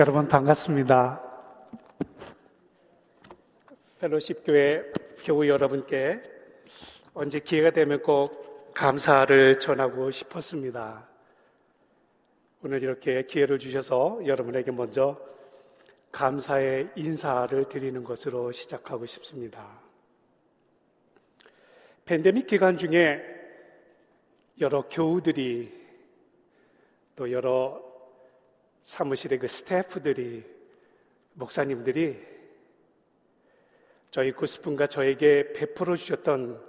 여러분 반갑습니다. 펠로십 교회 교우 여러분께 언제 기회가 되면 꼭 감사를 전하고 싶었습니다. 오늘 이렇게 기회를 주셔서 여러분에게 먼저 감사의 인사를 드리는 것으로 시작하고 싶습니다. 팬데믹 기간 중에 여러 교우들이 또 여러 사무실의 그 스태프들이 목사님들이 저희 구스푼과 저에게 베풀어 주셨던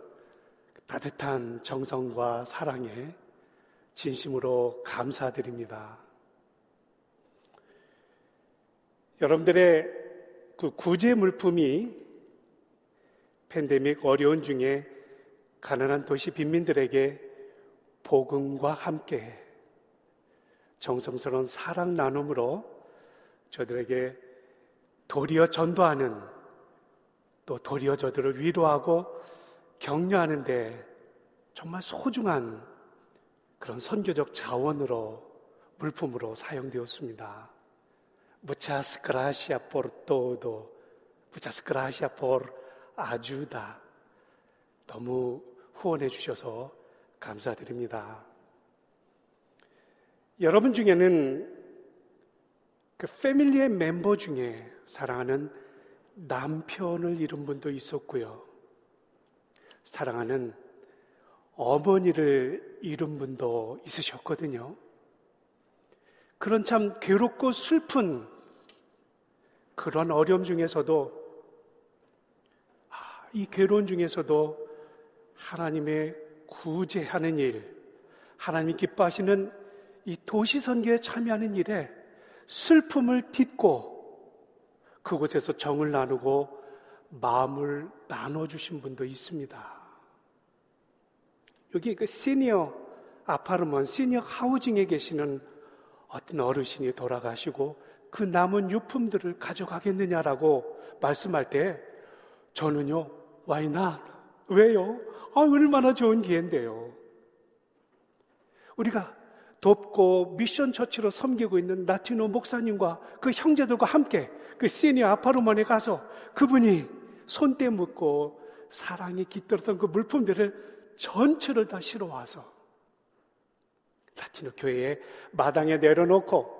따뜻한 정성과 사랑에 진심으로 감사드립니다. 여러분들의 그 구제 물품이 팬데믹 어려운 중에 가난한 도시 빈민들에게 복음과 함께 정성스러운 사랑 나눔으로 저들에게 도리어 전도하는 또 도리어 저들을 위로하고 격려하는데 정말 소중한 그런 선교적 자원으로 물품으로 사용되었습니다. Gracias por todo. Muchas gracias por ayuda. 너무 후원해 주셔서 감사드립니다. 여러분 중에는 그 패밀리의 멤버 중에 사랑하는 남편을 잃은 분도 있었고요. 사랑하는 어머니를 잃은 분도 있으셨거든요. 그런 참 괴롭고 슬픈 그런 어려움 중에서도 아, 이 괴로운 중에서도 하나님의 구제하는 일, 하나님이 기뻐하시는 이 도시 선교에 참여하는 일에 슬픔을 딛고 그곳에서 정을 나누고 마음을 나눠주신 분도 있습니다. 여기 그 시니어 아파르먼, 시니어 하우징에 계시는 어떤 어르신이 돌아가시고 그 남은 유품들을 가져가겠느냐라고 말씀할 때 저는요, why not? 왜요? 아, 얼마나 좋은 기회인데요. 우리가 돕고 미션 처치로 섬기고 있는 라티노 목사님과 그 형제들과 함께 그 시니어 아파르먼에 가서 그분이 손대 묻고 사랑이 깃들었던 그 물품들을 전체를 다 실어와서 라티노 교회의 마당에 내려놓고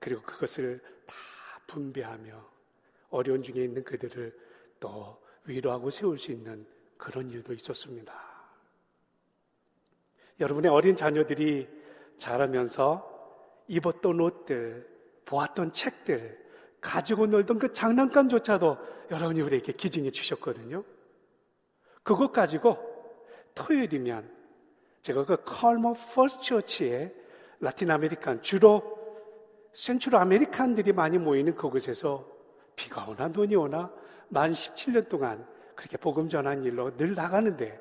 그리고 그것을 다 분배하며 어려운 중에 있는 그들을 또 위로하고 세울 수 있는 그런 일도 있었습니다. 여러분의 어린 자녀들이 자라면서 입었던 옷들, 보았던 책들, 가지고 놀던 그 장난감조차도 여러분이 우리에게 기증해 주셨거든요. 그것 가지고 토요일이면 제가 그 칼머 First Church에 Latin American 주로 Central American들이 많이 모이는 그곳에서 비가 오나 눈이 오나 만 17년 동안 그렇게 복음 전한 일로 늘 나가는데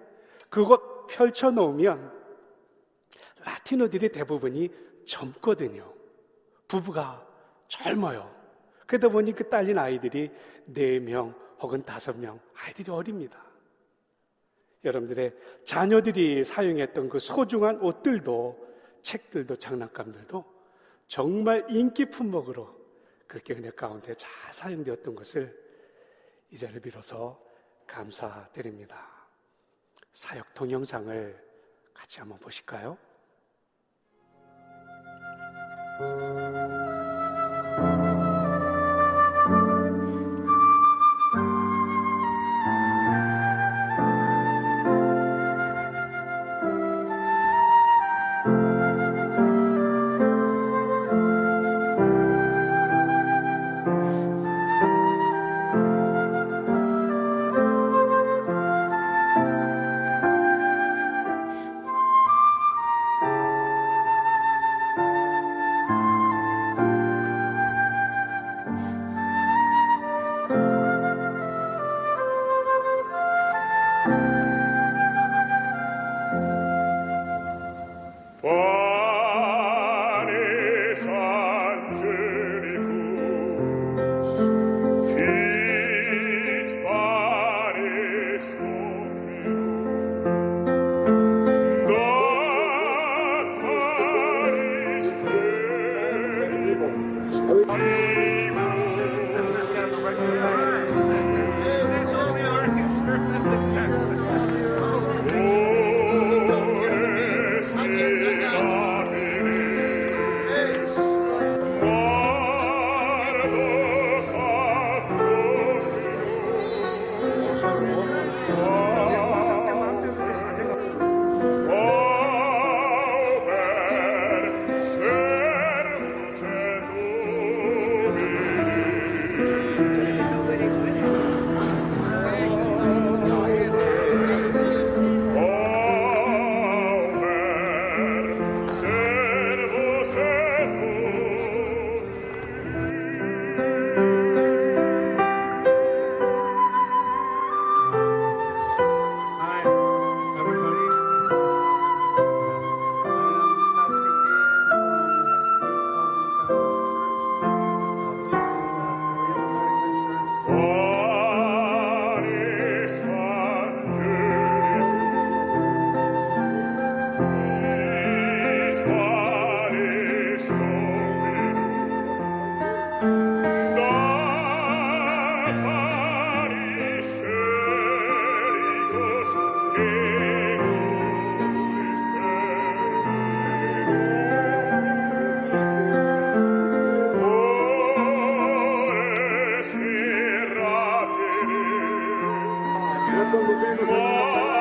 그것 펼쳐 놓으면 라티노들이 대부분이 젊거든요. 부부가 젊어요. 그러다 보니 그 딸린 아이들이 4명 혹은 5명 아이들이 어립니다. 여러분들의 자녀들이 사용했던 그 소중한 옷들도 책들도 장난감들도 정말 인기 품목으로 그렇게 은혜 가운데 잘 사용되었던 것을 이 자리를 빌어서 감사드립니다. 사역 동영상을 같이 한번 보실까요? Thank you. respirare. Ma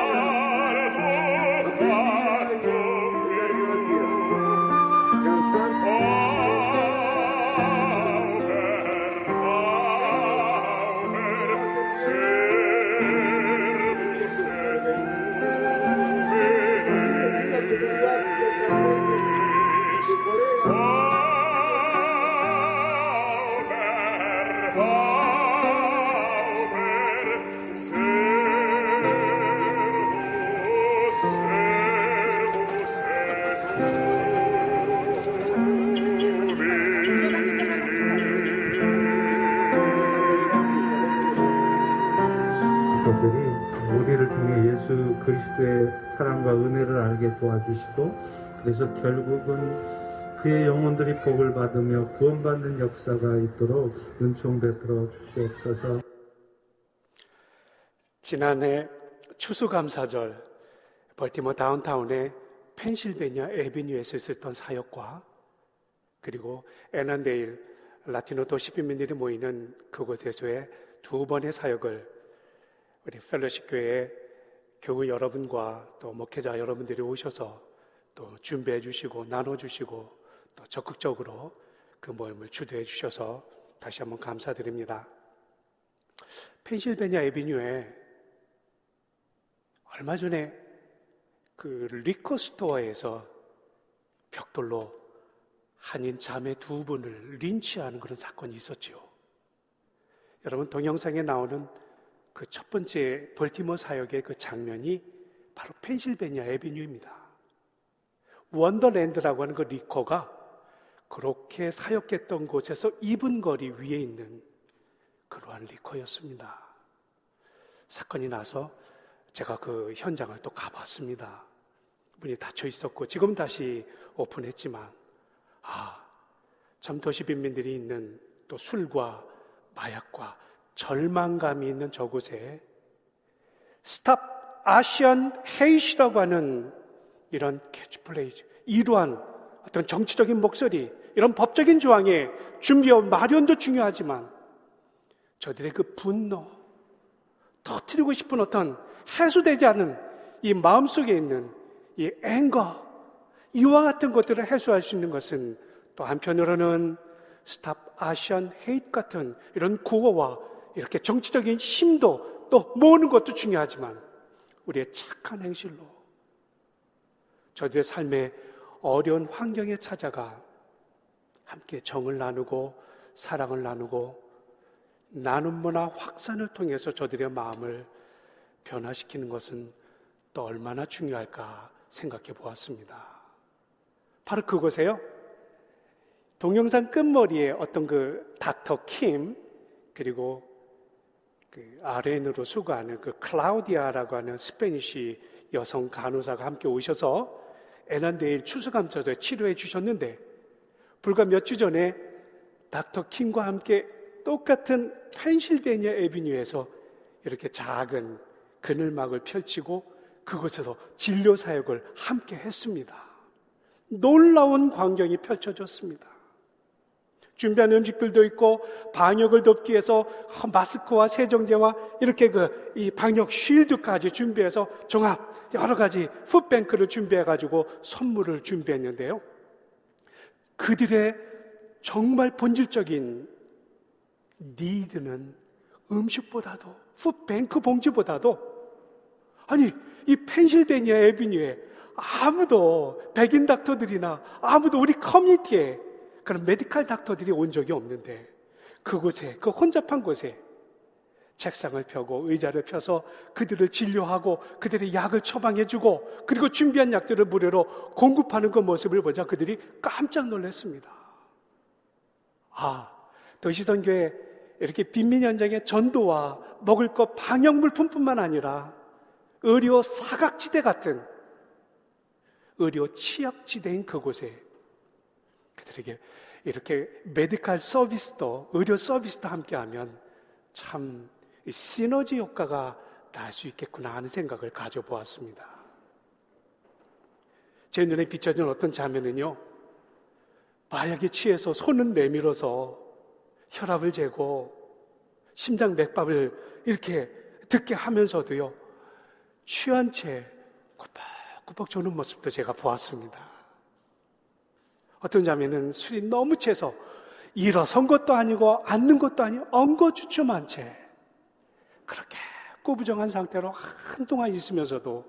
결국은 그의 영혼들이 복을 받으며 구원받는 역사가 있도록 은총 베풀어 주시옵소서. 지난해 추수감사절 벌티모 다운타운의 펜실베니아 에비뉴에서 있었던 사역과 그리고 애난데일 라티노 도시 빈민들이 모이는 그곳에서의 두 번의 사역을 우리 펠로십 교회 교우 여러분과 또 목회자 여러분들이 오셔서 또 준비해 주시고 나눠 주시고 또 적극적으로 그 모임을 주도해 주셔서 다시 한번 감사드립니다. 펜실베니아 에비뉴에 얼마 전에 그 리커 스토어에서 벽돌로 한인 자매 두 분을 린치하는 그런 사건이 있었지요. 여러분 동영상에 나오는 그 첫 번째 벌티모 사역의 그 장면이 바로 펜실베니아 에비뉴입니다. 원더랜드라고 하는 그 리커가 그렇게 사역했던 곳에서 2분 거리 위에 있는 그러한 리커였습니다. 사건이 나서 제가 그 현장을 또 가봤습니다. 문이 닫혀 있었고 지금 다시 오픈했지만 아, 참 도시 빈민들이 있는 또 술과 마약과 절망감이 있는 저곳에 Stop Asian Hate라고 하는 이런 캐치프레이즈, 이러한 어떤 정치적인 목소리, 이런 법적인 조항에 준비와 마련도 중요하지만 저들의 그 분노, 터뜨리고 싶은 어떤 해소되지 않은 이 마음속에 있는 이 앵거, 이와 같은 것들을 해소할 수 있는 것은 또 한편으로는 스탑 아시안 헤이트 같은 이런 구호와 이렇게 정치적인 힘도 또 모으는 것도 중요하지만 우리의 착한 행실로 저들의 삶의 어려운 환경에 찾아가 함께 정을 나누고 사랑을 나누고 나눔 문화 확산을 통해서 저들의 마음을 변화시키는 것은 또 얼마나 중요할까 생각해 보았습니다. 바로 그곳에요. 동영상 끝머리에 어떤 그 닥터 킴 그리고 그 RN으로 수고하는 그 클라우디아라고 하는 Spanish 여성 간호사가 함께 오셔서 에난데일 추수감사절에 치료해 주셨는데 불과 몇 주 전에 닥터 킴과 함께 똑같은 펜실베니아 에비뉴에서 이렇게 작은 그늘막을 펼치고 그곳에서 진료 사역을 함께 했습니다. 놀라운 광경이 펼쳐졌습니다. 준비한 음식들도 있고 방역을 돕기 위해서 마스크와 세정제와 이렇게 그 이 방역 쉴드까지 준비해서 종합 여러 가지 풋뱅크를 준비해 가지고 선물을 준비했는데요. 그들의 정말 본질적인 니드는 음식보다도 풋뱅크 봉지보다도 아니 이 펜실베니아 에비뉴에 아무도 백인 닥터들이나 아무도 우리 커뮤니티에 그런 메디칼 닥터들이 온 적이 없는데 그곳에 그 혼잡한 곳에 책상을 펴고 의자를 펴서 그들을 진료하고 그들의 약을 처방해주고 그리고 준비한 약들을 무료로 공급하는 그 모습을 보자 그들이 깜짝 놀랐습니다. 아, 도시선교회 이렇게 빈민 현장의 전도와 먹을 것 방역 물품뿐만 아니라 의료 사각지대 같은 의료 취약지대인 그곳에 그들에게 이렇게 메디칼 서비스도 의료 서비스도 함께하면 참 시너지 효과가 날 수 있겠구나 하는 생각을 가져보았습니다. 제 눈에 비춰진 어떤 장면은요, 마약에 취해서 손은 내밀어서 혈압을 재고 심장 맥박을 이렇게 듣게 하면서도요, 취한 채 꾸벅꾸벅 조는 모습도 제가 보았습니다. 어떤 자매는 술이 너무 채서 일어선 것도 아니고 앉는 것도 아니고 엉거주춤한 채 그렇게 꾸부정한 상태로 한동안 있으면서도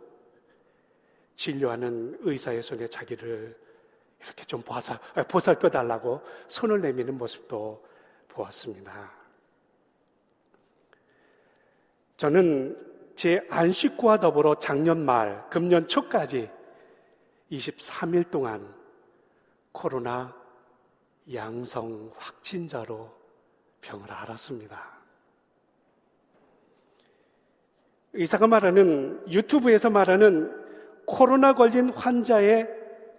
진료하는 의사의 손에 자기를 이렇게 좀 보살, 보살펴 달라고 손을 내미는 모습도 보았습니다. 저는 제 안식구와 더불어 작년 말, 금년 초까지 23일 동안 코로나 양성 확진자로 병을 앓았습니다. 의사가 말하는 유튜브에서 말하는 코로나 걸린 환자의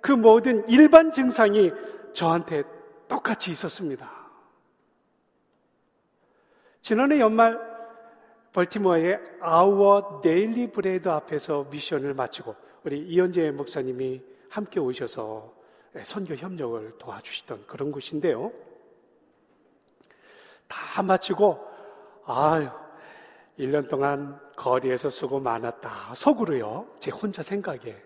그 모든 일반 증상이 저한테 똑같이 있었습니다. 지난해 연말 벌티모어의 Our Daily Bread 앞에서 미션을 마치고 우리 이현재 목사님이 함께 오셔서 선교 협력을 도와주시던 그런 곳인데요. 다 마치고 아유 1년 동안 거리에서 수고 많았다. 속으로요. 제 혼자 생각에.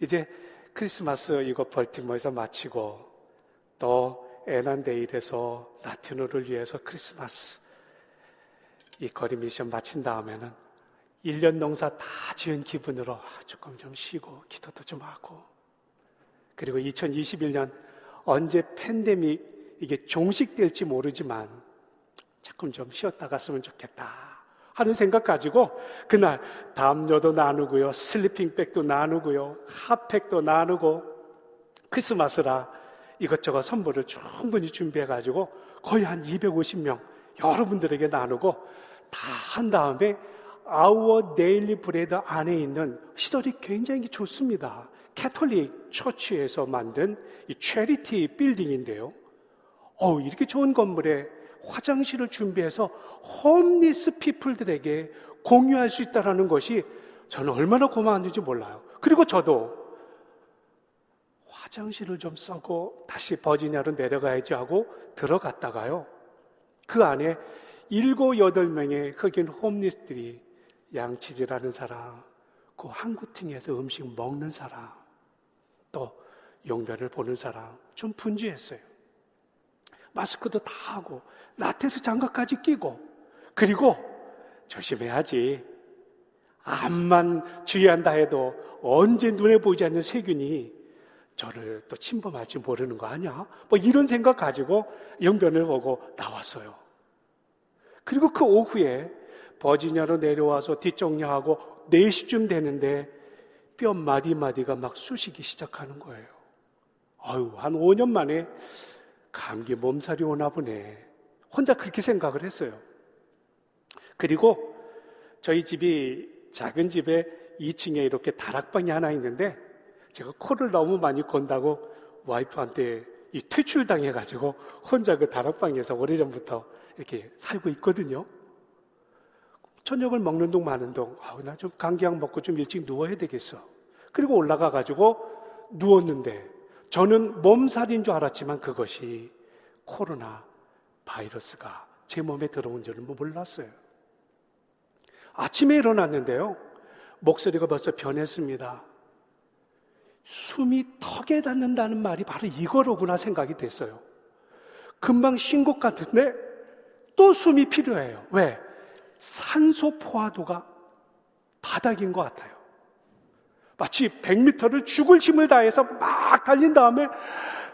이제 크리스마스 이거 벌티모에서 마치고 또 에난데일에서 라티노를 위해서 크리스마스 이 거리 미션 마친 다음에는 1년 농사 다 지은 기분으로 조금 좀 쉬고 기도도 좀 하고 그리고 2021년 언제 팬데믹 이게 종식될지 모르지만 조금 좀 쉬었다 갔으면 좋겠다 하는 생각 가지고 그날 담요도 나누고요 슬리핑백도 나누고요 핫팩도 나누고 크리스마스라 이것저것 선물을 충분히 준비해 가지고 거의 한 250명 여러분들에게 나누고 다 한 다음에 Our Daily Bread 안에 있는 시설이 굉장히 좋습니다. Catholic Church에서 만든 이 charity 빌딩인데요. 어 이렇게 좋은 건물에 화장실을 준비해서 homeless people들에게 공유할 수 있다는 것이 저는 얼마나 고마웠는지 몰라요. 그리고 저도 화장실을 좀 쓰고 다시 버지니아로 내려가야지 하고 들어갔다가요. 그 안에 일곱, 여덟 명의 흑인 homeless들이 양치질하는 사람, 그 항구팅에서 음식 먹는 사람, 또 용변을 보는 사람 좀 분주했어요. 마스크도 다 하고 라테스 장갑까지 끼고 그리고 조심해야지. 암만 주의한다 해도 언제 눈에 보이지 않는 세균이 저를 또 침범할지 모르는 거 아니야? 뭐 이런 생각 가지고 영변을 보고 나왔어요. 그리고 그 오후에 버지니아로 내려와서 뒷정리하고 4시쯤 되는데 뼈 마디마디가 막 쑤시기 시작하는 거예요. 아유, 한 5년 만에 감기 몸살이 오나 보네. 혼자 그렇게 생각을 했어요. 그리고 저희 집이 작은 집에 2층에 이렇게 다락방이 하나 있는데 제가 코를 너무 많이 건다고 와이프한테 이 퇴출당해가지고 혼자 그 다락방에서 오래전부터 이렇게 살고 있거든요. 저녁을 먹는 동 마는 동, 아우, 나좀 감기약 먹고 좀 일찍 누워야 되겠어. 그리고 올라가 가지고 누웠는데 저는 몸살인 줄 알았지만 그것이 코로나 바이러스가 제 몸에 들어온 줄은 몰랐어요. 아침에 일어났는데요. 목소리가 벌써 변했습니다. 숨이 턱에 닿는다는 말이 바로 이거로구나 생각이 됐어요. 금방 쉰 것 같은데 또 숨이 필요해요. 왜? 산소 포화도가 바닥인 것 같아요. 마치 100m를 죽을 힘을 다해서 막 달린 다음에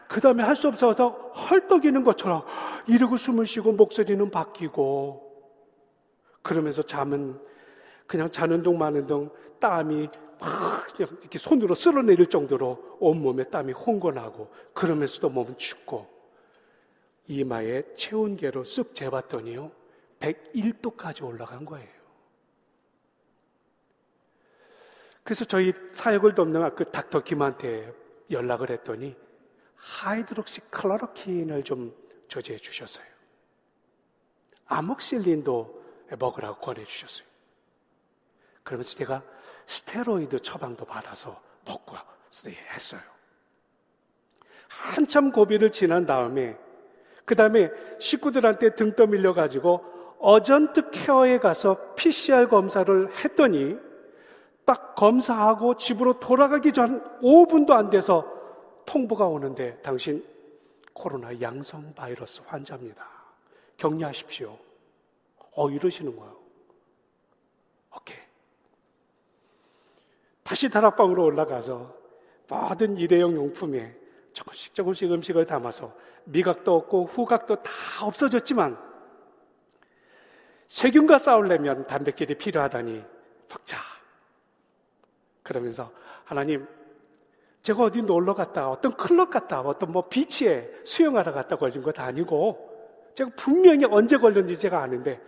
그 다음에 할 수 없어서 헐떡이는 것처럼 이러고 숨을 쉬고 목소리는 바뀌고 그러면서 잠은 그냥 자는 동 마는 동 땀이 막 이렇게 손으로 쓸어내릴 정도로 온몸에 땀이 홍건하고 그러면서도 몸은 춥고 이마에 체온계로 쓱 재봤더니요 101도까지 올라간 거예요. 그래서 저희 사역을 돕는 그 닥터 김한테 연락을 했더니 하이드록시 클로로킨을 좀 조제해 주셨어요. 아목실린도 먹으라고 권해 주셨어요. 그러면서 제가 스테로이드 처방도 받아서 먹고 했어요. 한참 고비를 지난 다음에 그 다음에 식구들한테 등 떠밀려 가지고 어전트 케어에 가서 PCR 검사를 했더니 딱 검사하고 집으로 돌아가기 전 5분도 안 돼서 통보가 오는데 당신 코로나 양성 바이러스 환자입니다. 격리하십시오. 어, 이러시는 거예요. 오케이. 다시 다락방으로 올라가서 모든 일회용 용품에 조금씩 조금씩 음식을 담아서 미각도 없고 후각도 다 없어졌지만 세균과 싸우려면 단백질이 필요하다니 먹자. 그러면서 하나님 제가 어디 놀러 갔다 어떤 클럽 갔다 어떤 뭐 비치에 수영하러 갔다 걸린 것도 아니고 제가 분명히 언제 걸렸는지 제가 아는데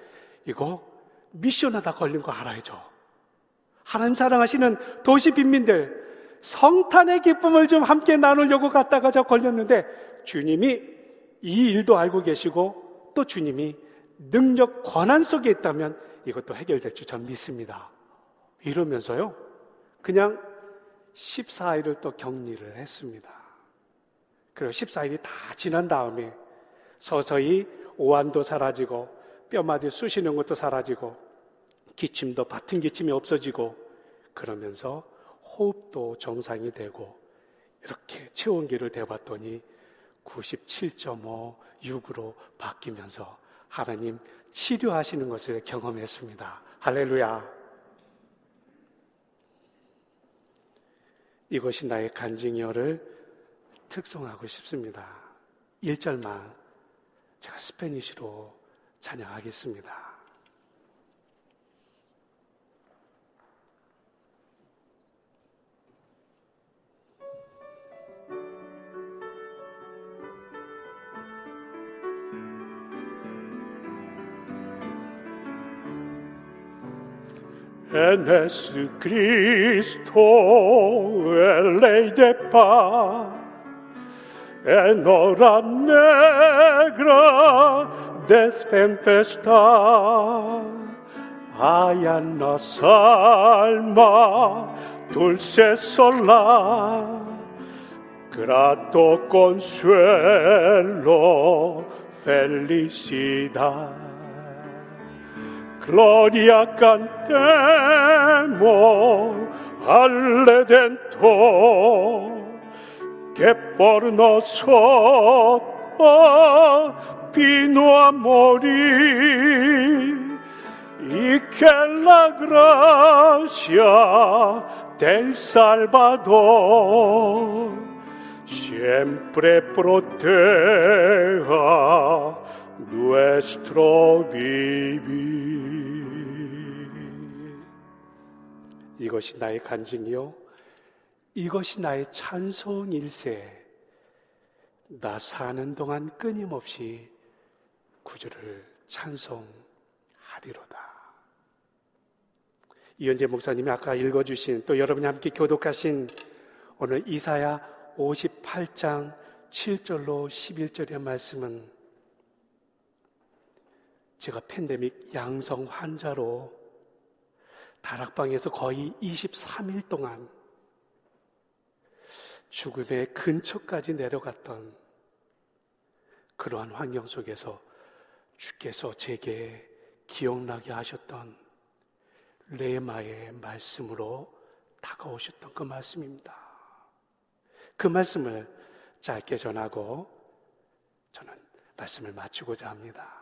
이거 미션하다 걸린 거 알아야죠. 하나님 사랑하시는 도시 빈민들 성탄의 기쁨을 좀 함께 나누려고 갔다가 저 걸렸는데 주님이 이 일도 알고 계시고 또 주님이 능력 권한 속에 있다면 이것도 해결될 줄 전 믿습니다. 이러면서요. 그냥 14일을 또 격리를 했습니다. 그리고 14일이 다 지난 다음에 서서히 오한도 사라지고 뼈마디 쑤시는 것도 사라지고 기침도 같은 기침이 없어지고 그러면서 호흡도 정상이 되고 이렇게 체온계를 대봤더니 97.5, 6으로 바뀌면서 하나님 치료하시는 것을 경험했습니다. 할렐루야. 이것이 나의 간증이어를 특성하고 싶습니다. 1절만 제가 스페니시로 찬양하겠습니다. En Jesucristo, el Ley de paz, en hora negra despempestad, hay en nos alma dulce sola, grato consuelo, felicidad. Gloria cantemos al Redentor que por nosotros vino a morir y que la gracia del Salvador siempre proteja nuestro vivir. 이것이 나의 간증이요. 이것이 나의 찬송일세. 나 사는 동안 끊임없이 구주를 찬송하리로다. 이현재 목사님이 아까 읽어주신 또 여러분이 함께 교독하신 오늘 이사야 58장 7절로 11절의 말씀은 제가 팬데믹 양성 환자로 다락방에서 거의 23일 동안 죽음의 근처까지 내려갔던 그러한 환경 속에서 주께서 제게 기억나게 하셨던 레마의 말씀으로 다가오셨던 그 말씀입니다. 그 말씀을 짧게 전하고 저는 말씀을 마치고자 합니다.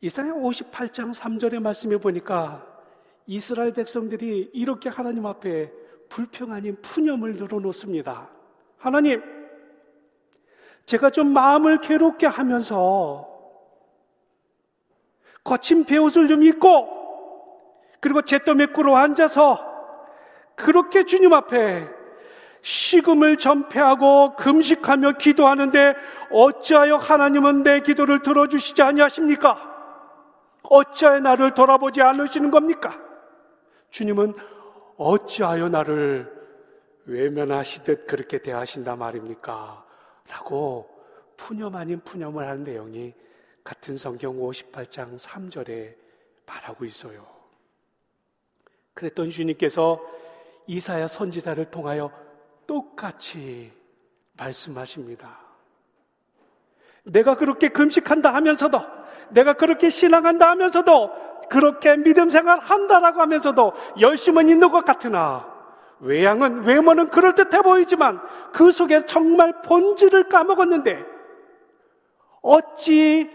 이사야 58장 3절의 말씀에 보니까 이스라엘 백성들이 이렇게 하나님 앞에 불평 아닌 푸념을 늘어놓습니다. 하나님, 제가 좀 마음을 괴롭게 하면서 거친 배옷을 좀 입고 그리고 잿더미 꿇어 앉아서 그렇게 주님 앞에 식음을 전폐하고 금식하며 기도하는데 어찌하여 하나님은 내 기도를 들어주시지 아니하십니까? 어찌하여 나를 돌아보지 않으시는 겁니까? 주님은 어찌하여 나를 외면하시듯 그렇게 대하신다 말입니까? 라고 푸념 아닌 푸념을 하는 내용이 같은 성경 58장 3절에 말하고 있어요. 그랬던 주님께서 이사야 선지자를 통하여 똑같이 말씀하십니다. 내가 그렇게 금식한다 하면서도, 내가 그렇게 신앙한다 하면서도, 그렇게 믿음 생활 한다라고 하면서도 열심은 있는 것 같으나, 외양은, 외모는 그럴듯해 보이지만 그 속에 정말 본질을 까먹었는데, 어찌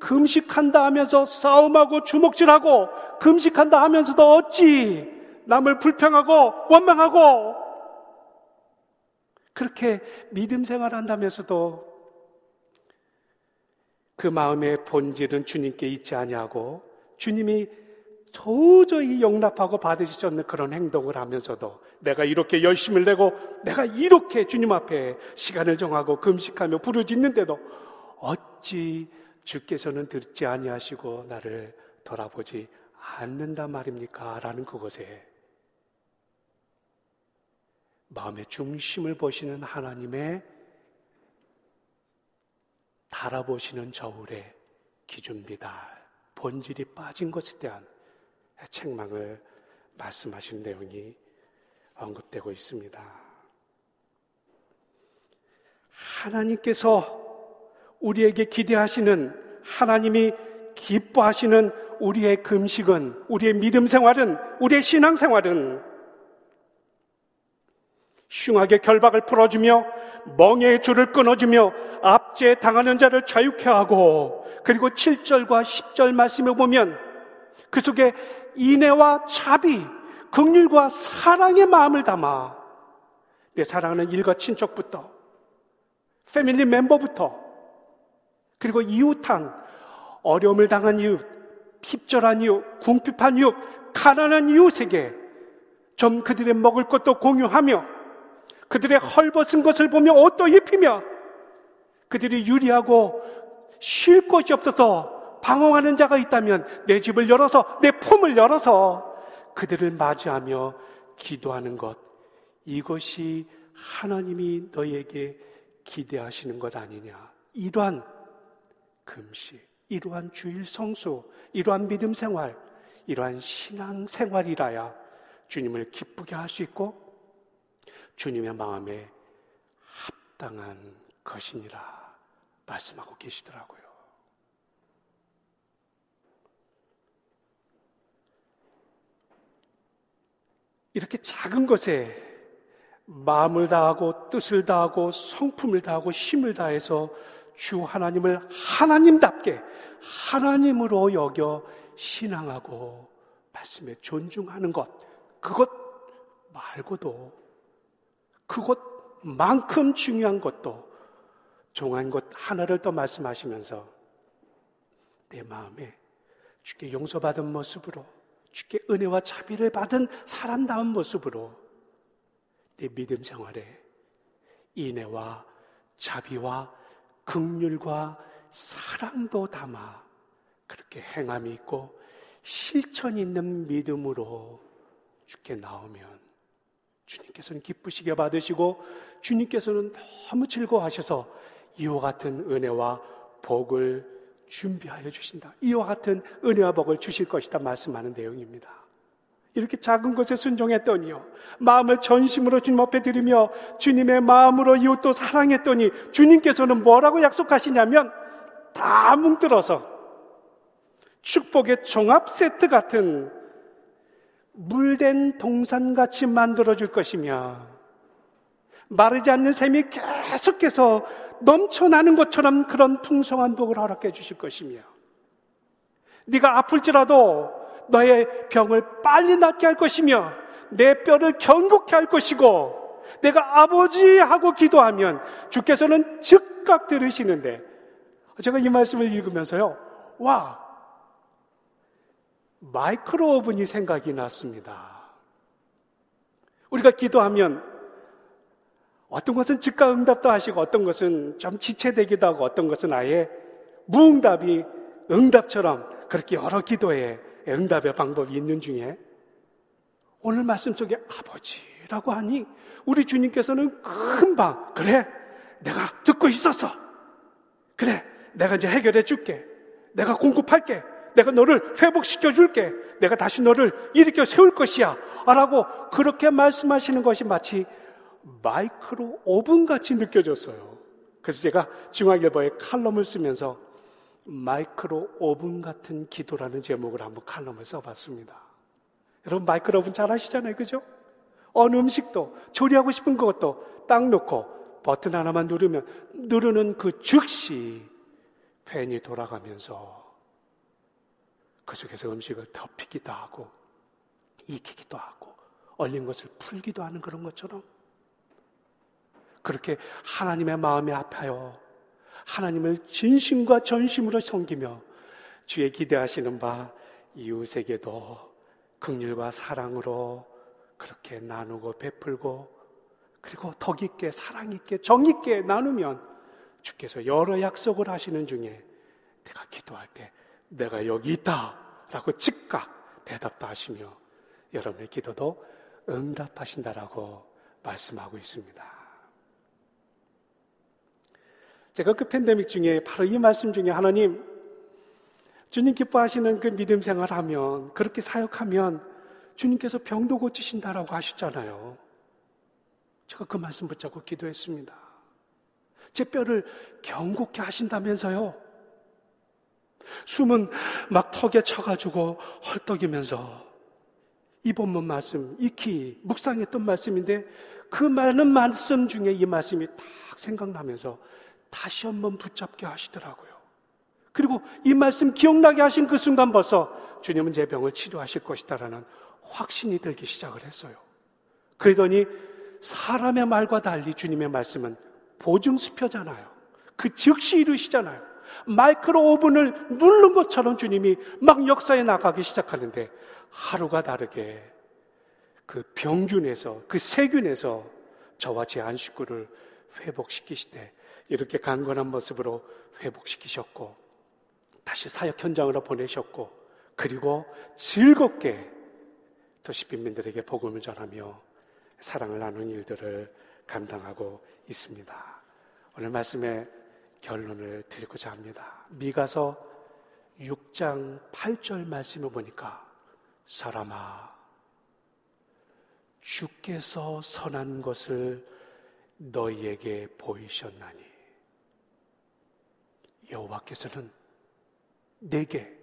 금식한다 하면서 싸움하고 주먹질하고 금식한다 하면서도 어찌 남을 불평하고 원망하고 그렇게 믿음 생활 한다면서도 그 마음의 본질은 주님께 있지 아니하고 주님이 도저히 용납하고 받으시지 않는 그런 행동을 하면서도 내가 이렇게 열심을 내고 내가 이렇게 주님 앞에 시간을 정하고 금식하며 부르짖는데도 어찌 주께서는 듣지 아니하시고 나를 돌아보지 않는단 말입니까? 라는 그것에 마음의 중심을 보시는 하나님의 달아보시는 저울의 기준비다. 본질이 빠진 것에 대한 책망을 말씀하신 내용이 언급되고 있습니다. 하나님께서 우리에게 기대하시는 하나님이 기뻐하시는 우리의 금식은 우리의 믿음 생활은 우리의 신앙 생활은 흉하게 결박을 풀어주며 멍에의 줄을 끊어주며 압제 당하는 자를 자유케 하고 그리고 7절과 10절 말씀에 보면 그 속에 인애와 자비, 극률과 사랑의 마음을 담아 내 사랑하는 일가 친척부터 패밀리 멤버부터 그리고 이웃한 어려움을 당한 이웃, 핍절한 이웃, 궁핍한 이웃, 가난한 이웃에게 좀 그들의 먹을 것도 공유하며 그들의 헐벗은 것을 보며 옷도 입히며 그들이 유리하고 쉴 곳이 없어서 방황하는 자가 있다면 내 집을 열어서 내 품을 열어서 그들을 맞이하며 기도하는 것. 이것이 하나님이 너에게 기대하시는 것 아니냐. 이러한 금식 이러한 주일 성수 이러한 믿음 생활 이러한 신앙 생활이라야 주님을 기쁘게 할 수 있고 주님의 마음에 합당한 것이니라 말씀하고 계시더라고요. 이렇게 작은 것에 마음을 다하고 뜻을 다하고 성품을 다하고 힘을 다해서 주 하나님을 하나님답게 하나님으로 여겨 신앙하고 말씀에 존중하는 것 그것 말고도 그것만큼 중요한 것도 종한 것 하나를 더 말씀하시면서 내 마음에 주께 용서받은 모습으로 주께 은혜와 자비를 받은 사람다운 모습으로 내 믿음 생활에 인애와 자비와 극률과 사랑도 담아 그렇게 행함이 있고 실천 있는 믿음으로 주께 나오면 주님께서는 기쁘시게 받으시고 주님께서는 너무 즐거워하셔서 이와 같은 은혜와 복을 준비하여 주신다. 이와 같은 은혜와 복을 주실 것이다 말씀하는 내용입니다. 이렇게 작은 것에 순종했더니요. 마음을 전심으로 주님 앞에 드리며 주님의 마음으로 이웃도 사랑했더니 주님께서는 뭐라고 약속하시냐면 다 뭉들어서 축복의 종합 세트 같은 물된 동산같이 만들어줄 것이며 마르지 않는 샘이 계속해서 넘쳐나는 것처럼 그런 풍성한 복을 허락해 주실 것이며 네가 아플지라도 너의 병을 빨리 낫게 할 것이며 내 뼈를 견고케 할 것이고 내가 아버지 하고 기도하면 주께서는 즉각 들으시는데 제가 이 말씀을 읽으면서요. 와 마이크로 오븐이 생각이 났습니다. 우리가 기도하면 어떤 것은 즉각 응답도 하시고 어떤 것은 좀 지체되기도 하고 어떤 것은 아예 무응답이 응답처럼 그렇게 여러 기도에 응답의 방법이 있는 중에 오늘 말씀 속에 아버지라고 하니 우리 주님께서는 금방 그래 내가 듣고 있었어 그래 내가 이제 해결해 줄게 내가 공급할게 내가 너를 회복시켜 줄게. 내가 다시 너를 일으켜 세울 것이야. 라고 그렇게 말씀하시는 것이 마치 마이크로 오븐 같이 느껴졌어요. 그래서 제가 중앙일보에 칼럼을 쓰면서 마이크로 오븐 같은 기도라는 제목을 한번 칼럼을 써봤습니다. 여러분 마이크로 오븐 잘 아시잖아요. 그죠? 어느 음식도 조리하고 싶은 것도 딱 놓고 버튼 하나만 누르면 누르는 그 즉시 팬이 돌아가면서 그 속에서 음식을 덮이기도 하고 익히기도 하고 얼린 것을 풀기도 하는 그런 것처럼 그렇게 하나님의 마음에 아파요. 하나님을 진심과 전심으로 섬기며 주의 기대하시는 바 이웃에게도 극률과 사랑으로 그렇게 나누고 베풀고 그리고 덕 있게 사랑 있게 정 있게 나누면 주께서 여러 약속을 하시는 중에 내가 기도할 때 내가 여기 있다. 라고 즉각 대답도 하시며 여러분의 기도도 응답하신다라고 말씀하고 있습니다. 제가 그 팬데믹 중에 바로 이 말씀 중에 하나님 주님 기뻐하시는 그 믿음 생활하면 그렇게 사역하면 주님께서 병도 고치신다라고 하셨잖아요. 제가 그 말씀 붙잡고 기도했습니다. 제 뼈를 경고케 하신다면서요. 숨은 막 턱에 쳐가지고 헐떡이면서 이 본문 말씀, 익히 묵상했던 말씀인데 그 많은 말씀 중에 이 말씀이 딱 생각나면서 다시 한번 붙잡게 하시더라고요. 그리고 이 말씀 기억나게 하신 그 순간 벌써 주님은 제 병을 치료하실 것이다라는 확신이 들기 시작을 했어요. 그러더니 사람의 말과 달리 주님의 말씀은 보증수표잖아요. 그 즉시 이루시잖아요. 마이크로 오븐을 누른 것처럼 주님이 막 역사에 나가기 시작하는데 하루가 다르게 그 병균에서 그 세균에서 저와 제 안식구를 회복시키시되 이렇게 강건한 모습으로 회복시키셨고 다시 사역 현장으로 보내셨고 그리고 즐겁게 도시 빈민들에게 복음을 전하며 사랑을 나누는 일들을 감당하고 있습니다. 오늘 말씀의 결론을 드리고자 합니다. 미가서 6장 8절 말씀을 보니까 사람아 주께서 선한 것을 너희에게 보이셨나니 여호와께서는 내게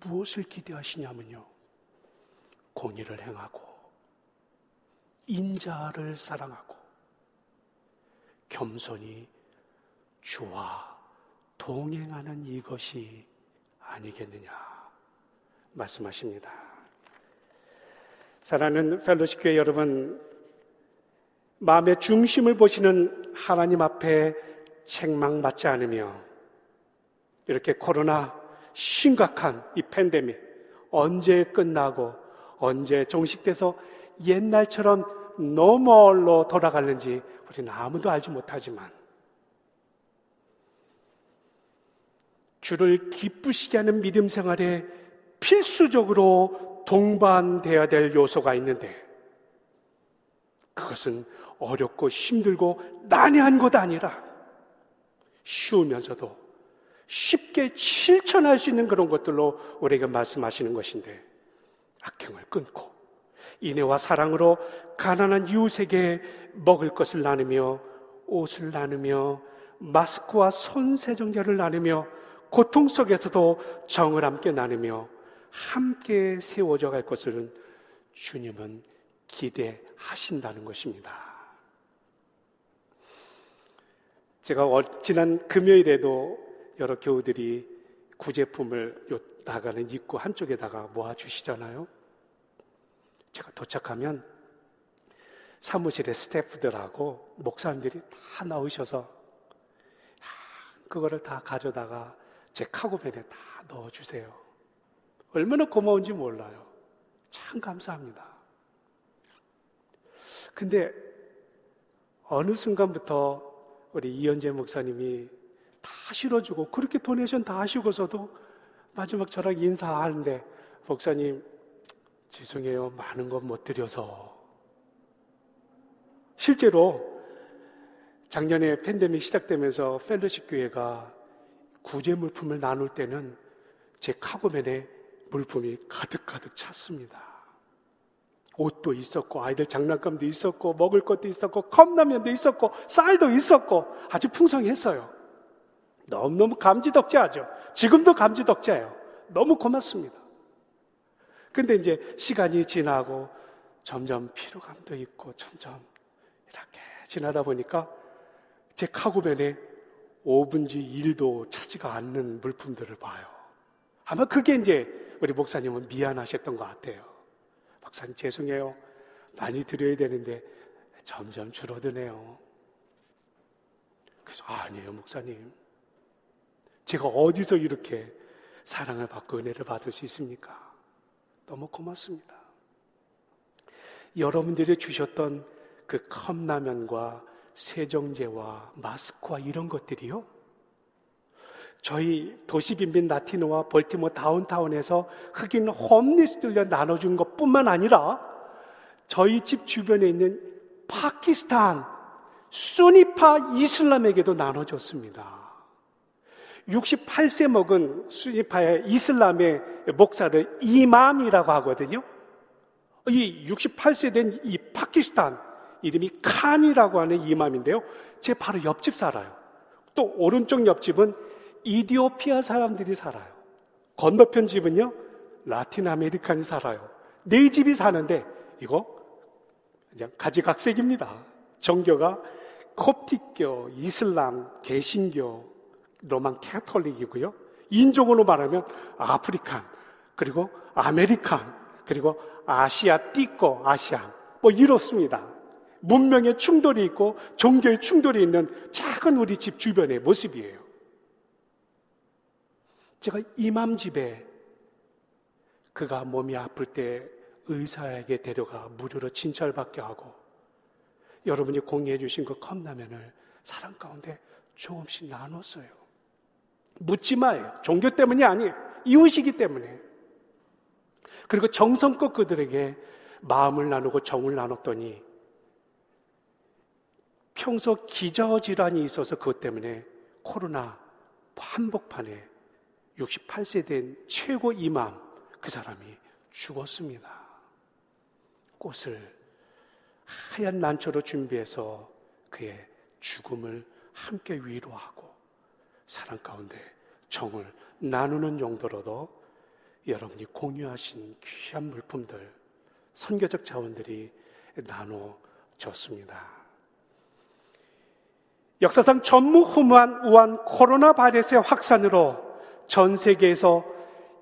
무엇을 기대하시냐면요 공의를 행하고 인자를 사랑하고 겸손히 주와 동행하는 이것이 아니겠느냐 말씀하십니다. 사랑하는 펠로시 교회 여러분, 마음의 중심을 보시는 하나님 앞에 책망 받지 않으며 이렇게 코로나 심각한 이 팬데믹 언제 끝나고 언제 종식돼서 옛날처럼 normal로 돌아갈는지 우리는 아무도 알지 못하지만 주를 기쁘시게 하는 믿음 생활에 필수적으로 동반되어야 될 요소가 있는데 그것은 어렵고 힘들고 난해한 것 아니라 쉬우면서도 쉽게 실천할 수 있는 그런 것들로 우리에게 말씀하시는 것인데 악행을 끊고 인애와 사랑으로 가난한 이웃에게 먹을 것을 나누며 옷을 나누며 마스크와 손 세정제를 나누며 고통 속에서도 정을 함께 나누며 함께 세워져 갈 것을 주님은 기대하신다는 것입니다. 제가 지난 금요일에도 여러 교우들이 구제품을 나가는 입구 한쪽에다가 모아주시잖아요. 제가 도착하면 사무실의 스태프들하고 목사님들이 다 나오셔서 그거를 다 가져다가 제 카고밴에 다 넣어주세요. 얼마나 고마운지 몰라요. 참 감사합니다. 근데 어느 순간부터 우리 이현재 목사님이 다 실어주고 그렇게 도네이션 다 하시고서도 마지막 저랑 인사하는데 목사님 죄송해요. 많은 건 못 드려서. 실제로 작년에 팬데믹 시작되면서 펠로십 교회가 구제 물품을 나눌 때는 제 카고맨에 물품이 가득가득 찼습니다. 옷도 있었고, 아이들 장난감도 있었고, 먹을 것도 있었고, 컵라면도 있었고, 쌀도 있었고, 아주 풍성했어요. 너무너무 감지덕지하죠. 지금도 감지덕지해요. 너무 고맙습니다. 근데 이제 시간이 지나고 점점 피로감도 있고 점점 이렇게 지나다 보니까 제 카고변에 5분지 1도 차지가 않는 물품들을 봐요. 아마 그게 이제 우리 목사님은 미안하셨던 것 같아요. 목사님 죄송해요. 많이 드려야 되는데 점점 줄어드네요. 그래서 아 니에요, 목사님. 제가 어디서 이렇게 사랑을 받고 은혜를 받을 수 있습니까? 너무 고맙습니다. 여러분들이 주셨던 그 컵라면과 세정제와 마스크와 이런 것들이요. 저희 도시 빈빈 라티노와 벌티모 다운타운에서 흑인 홈리스들려 나눠준 것 뿐만 아니라 저희 집 주변에 있는 파키스탄 수니파 이슬람에게도 나눠줬습니다. 68세 먹은 수니파의 이슬람의 목사를 이맘이라고 하거든요. 이 68세 된 이 파키스탄 이름이 칸이라고 하는 이맘인데요. 제 바로 옆집 살아요. 또 오른쪽 옆집은 이디오피아 사람들이 살아요. 건너편 집은요, Latin American이 살아요. 네 집이 사는데 이거 그냥 가지각색입니다. 종교가 콥틱교, 이슬람, 개신교, Roman Catholic이고요. 인종으로 말하면 African, 그리고 American, 그리고 asiático, Asian. 뭐 이렇습니다. 문명의 충돌이 있고 종교의 충돌이 있는 작은 우리 집 주변의 모습이에요. 제가 이맘 집에 그가 몸이 아플 때 의사에게 데려가 무료로 진찰받게 하고 여러분이 공유해 주신 그 컵라면을 사랑 가운데 조금씩 나눴어요. 묻지 마요. 종교 때문이 아니에요. 이웃이기 때문에. 그리고 정성껏 그들에게 마음을 나누고 정을 나눴더니 평소 기저질환이 있어서 그것 때문에 코로나 한복판에 68세 된 최고 이맘 그 사람이 죽었습니다. 꽃을 하얀 난초로 준비해서 그의 죽음을 함께 위로하고 사랑 가운데 정을 나누는 용도로도 여러분이 공유하신 귀한 물품들, 선교적 자원들이 나눠졌습니다. 역사상 전무후무한 우한 코로나 바이러스의 확산으로 전 세계에서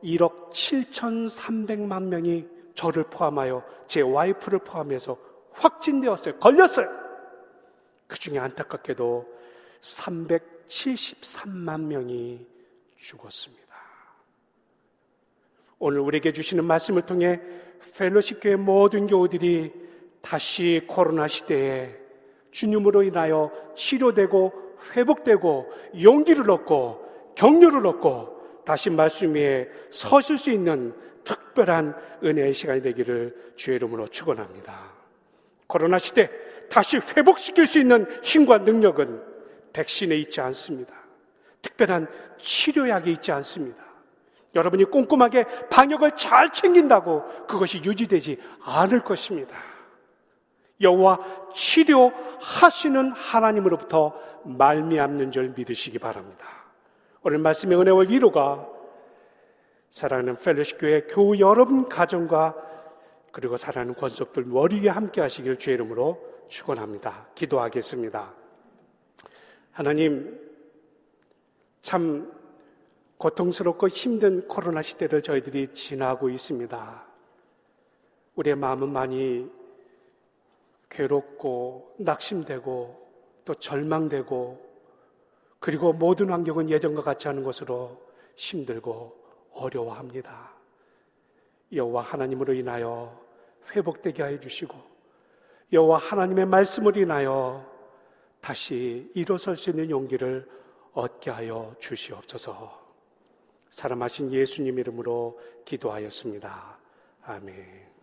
1억 7,300만 명이 저를 포함하여 제 와이프를 포함해서 확진되었어요. 걸렸어요. 그 중에 안타깝게도 373만 명이 죽었습니다. 오늘 우리에게 주시는 말씀을 통해 펠로시 교회 모든 교우들이 다시 코로나 시대에 주님으로 인하여 치료되고 회복되고 용기를 얻고 격려를 얻고 다시 말씀 위에 서실 수 있는 특별한 은혜의 시간이 되기를 주의 이름으로 축원합니다. 코로나 시대 다시 회복시킬 수 있는 힘과 능력은 백신에 있지 않습니다. 특별한 치료약이 있지 않습니다. 여러분이 꼼꼼하게 방역을 잘 챙긴다고 그것이 유지되지 않을 것입니다. 여호와 치료하시는 하나님으로부터 말미암는 줄 믿으시기 바랍니다. 오늘 말씀의 은혜와 위로가 사랑하는 펠로시 교회 교우 여러분 가정과 그리고 사랑하는 권속들 머리 위에 함께 하시길 주의 이름으로 축원합니다. 기도하겠습니다. 하나님 참 고통스럽고 힘든 코로나 시대를 저희들이 지나고 있습니다. 우리의 마음은 많이 괴롭고 낙심되고 또 절망되고 그리고 모든 환경은 예전과 같지 않은 것으로 힘들고 어려워합니다. 여호와 하나님으로 인하여 회복되게 하여 주시고 여호와 하나님의 말씀을 인하여 다시 일어설 수 있는 용기를 얻게 하여 주시옵소서. 사랑하신 예수님 이름으로 기도하였습니다. 아멘.